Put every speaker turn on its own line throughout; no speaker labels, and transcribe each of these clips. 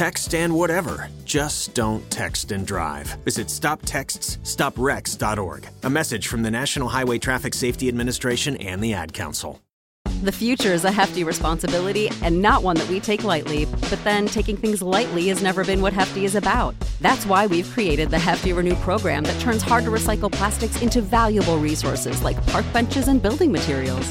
Text and whatever. Just don't text and drive. Visit stoptextsstopwrecks.org. A message from the National Highway Traffic Safety Administration and the Ad Council.
The future is a hefty responsibility and not one that we take lightly. But then taking things lightly has never been what Hefty is about. That's why we've created the Hefty Renew program that turns hard to recycle plastics into valuable resources like park benches and building materials.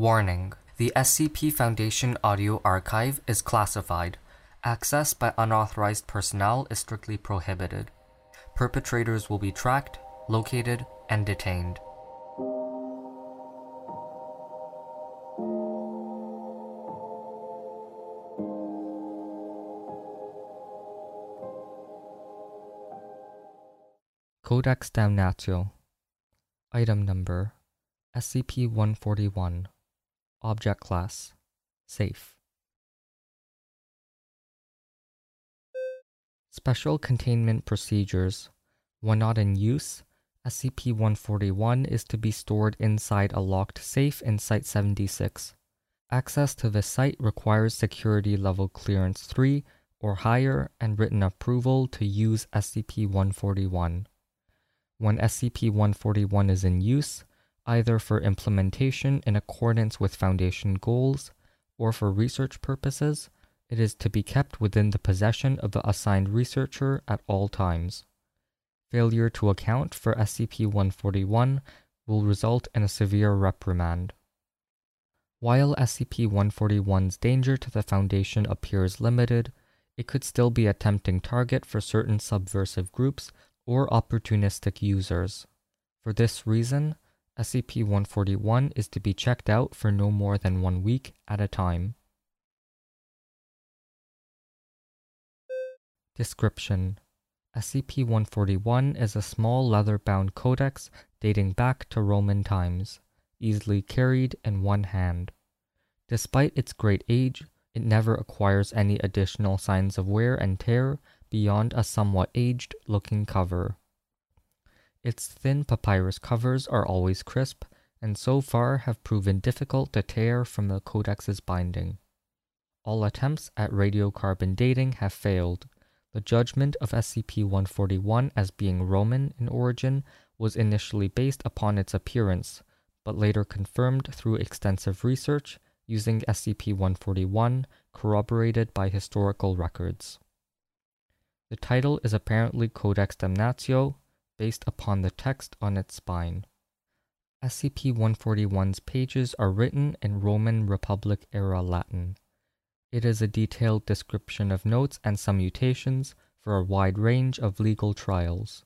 Warning The SCP Foundation audio archive is classified. Access by unauthorized personnel is strictly prohibited. Perpetrators will be tracked, located, and detained. Codex Damnatio Item Number SCP 141 Object Class Safe Special Containment Procedures When not in use, SCP 141 is to be stored inside a locked safe in Site 76. Access to the site requires Security Level Clearance 3 or higher and written approval to use SCP 141. When SCP 141 is in use, either for implementation in accordance with Foundation goals or for research purposes, it is to be kept within the possession of the assigned researcher at all times. Failure to account for SCP 141 will result in a severe reprimand. While SCP 141's danger to the Foundation appears limited, it could still be a tempting target for certain subversive groups or opportunistic users. For this reason, SCP 141 is to be checked out for no more than one week at a time. Description SCP 141 is a small leather bound codex dating back to Roman times, easily carried in one hand. Despite its great age, it never acquires any additional signs of wear and tear beyond a somewhat aged looking cover. Its thin papyrus covers are always crisp, and so far have proven difficult to tear from the codex's binding. All attempts at radiocarbon dating have failed. The judgment of SCP 141 as being Roman in origin was initially based upon its appearance, but later confirmed through extensive research using SCP 141 corroborated by historical records. The title is apparently Codex Damnatio, based upon the text on its spine. SCP 141's pages are written in Roman Republic era Latin. It is a detailed description of notes and some mutations for a wide range of legal trials.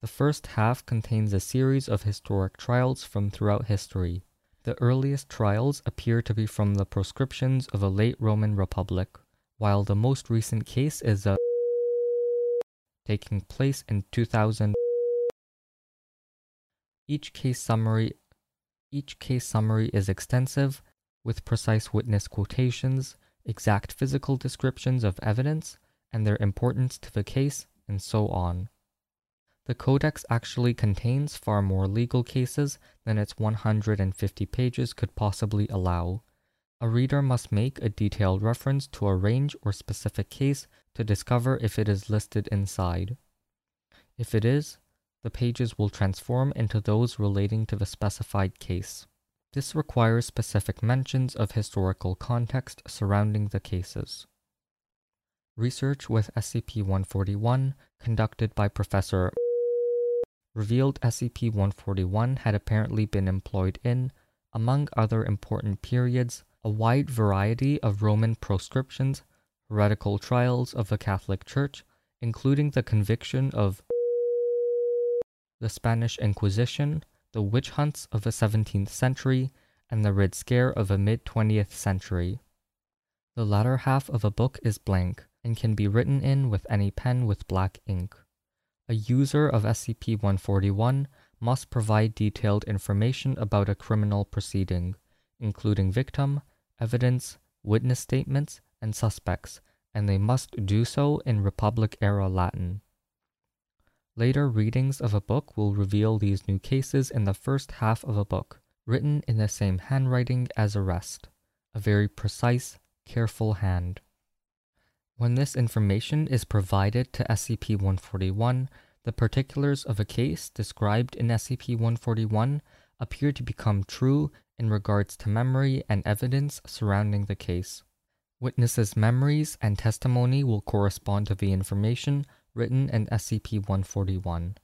The first half contains a series of historic trials from throughout history. The earliest trials appear to be from the proscriptions of a late Roman Republic, while the most recent case is a taking place in 2000 each case summary each case summary is extensive with precise witness quotations, exact physical descriptions of evidence and their importance to the case, and so on. The Codex actually contains far more legal cases than its 150 pages could possibly allow. A reader must make a detailed reference to a range or specific case to discover if it is listed inside. If it is, the pages will transform into those relating to the specified case. This requires specific mentions of historical context surrounding the cases. Research with SCP-141 conducted by Professor revealed SCP-141 had apparently been employed in, among other important periods, a wide variety of Roman proscriptions, heretical trials of the Catholic Church, including the conviction of the Spanish Inquisition, the witch hunts of the 17th century, and the Red Scare of the mid 20th century. The latter half of a book is blank and can be written in with any pen with black ink. A user of SCP 141 must provide detailed information about a criminal proceeding, including victim, evidence, witness statements, and suspects, and they must do so in Republic era Latin. Later readings of a book will reveal these new cases in the first half of a book, written in the same handwriting as the rest, a very precise, careful hand. When this information is provided to SCP 141, the particulars of a case described in SCP 141 appear to become true in regards to memory and evidence surrounding the case. Witnesses' memories and testimony will correspond to the information written in SCP 141.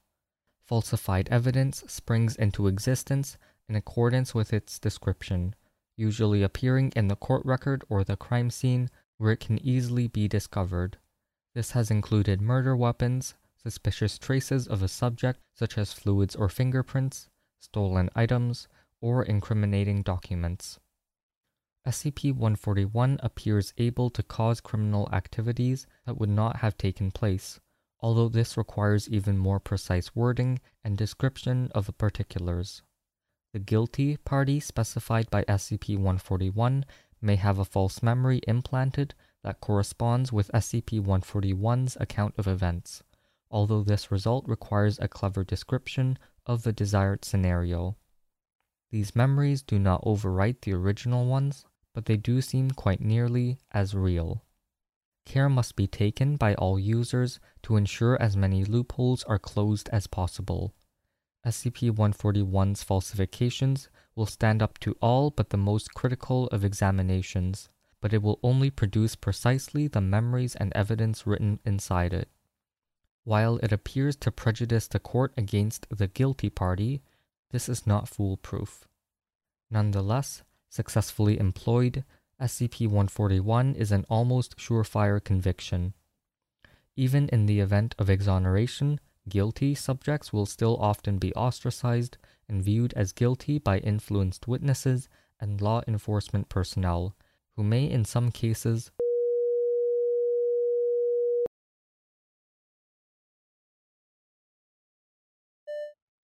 Falsified evidence springs into existence in accordance with its description, usually appearing in the court record or the crime scene where it can easily be discovered. This has included murder weapons, suspicious traces of a subject such as fluids or fingerprints, stolen items, or incriminating documents. SCP 141 appears able to cause criminal activities that would not have taken place, although this requires even more precise wording and description of the particulars. The guilty party specified by SCP 141 may have a false memory implanted that corresponds with SCP 141's account of events, although this result requires a clever description of the desired scenario. These memories do not overwrite the original ones, but they do seem quite nearly as real. Care must be taken by all users to ensure as many loopholes are closed as possible. SCP 141's falsifications will stand up to all but the most critical of examinations, but it will only produce precisely the memories and evidence written inside it. While it appears to prejudice the court against the guilty party, this is not foolproof. Nonetheless, successfully employed, SCP 141 is an almost surefire conviction. Even in the event of exoneration, guilty subjects will still often be ostracized and viewed as guilty by influenced witnesses and law enforcement personnel, who may in some cases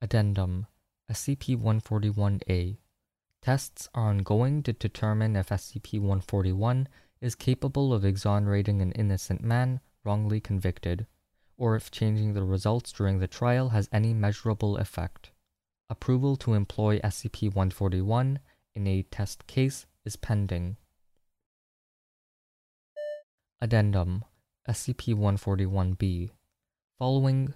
Addendum SCP 141A Tests are ongoing to determine if SCP 141 is capable of exonerating an innocent man wrongly convicted, or if changing the results during the trial has any measurable effect. Approval to employ SCP 141 in a test case is pending. Addendum SCP 141B Following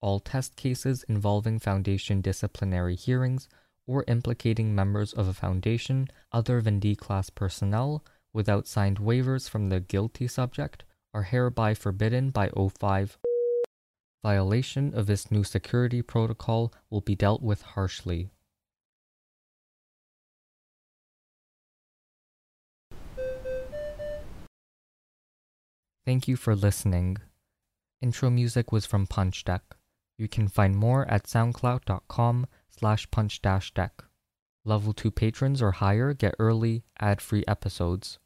all test cases involving Foundation disciplinary hearings or implicating members of a foundation other than D class personnel without signed waivers from the guilty subject are hereby forbidden by O5. Violation of this new security protocol will be dealt with harshly. Thank you for listening. Intro music was from Punch Deck. You can find more at soundcloud.com slash punch dash deck. Level 2 patrons or higher get early, ad free episodes.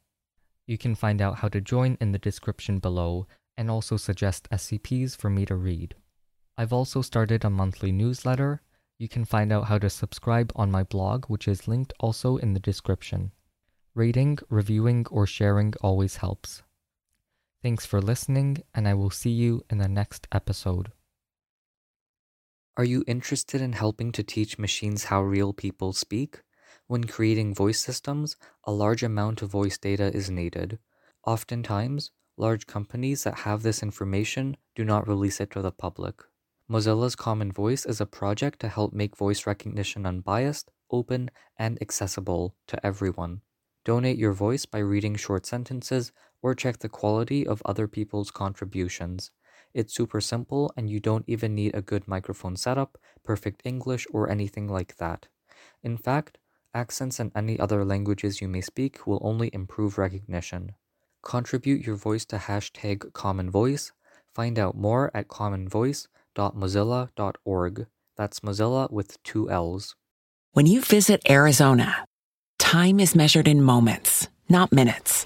You can find out how to join in the description below and also suggest SCPs for me to read. I've also started a monthly newsletter. You can find out how to subscribe on my blog, which is linked also in the description. Rating, reviewing, or sharing always helps. Thanks for listening, and I will see you in the next episode.
Are you interested in helping to teach machines how real people speak? When creating voice systems, a large amount of voice data is needed. Oftentimes, large companies that have this information do not release it to the public. Mozilla's Common Voice is a project to help make voice recognition unbiased, open, and accessible to everyone. Donate your voice by reading short sentences or check the quality of other people's contributions. It's super simple and you don't even need a good microphone setup, perfect English, or anything like that. In fact,
Accents in any other languages you may speak will only improve recognition. Contribute your voice to hashtag Common Voice. Find out more at commonvoice.mozilla.org. That's Mozilla with two L's.
When you visit Arizona, time is measured in moments, not minutes.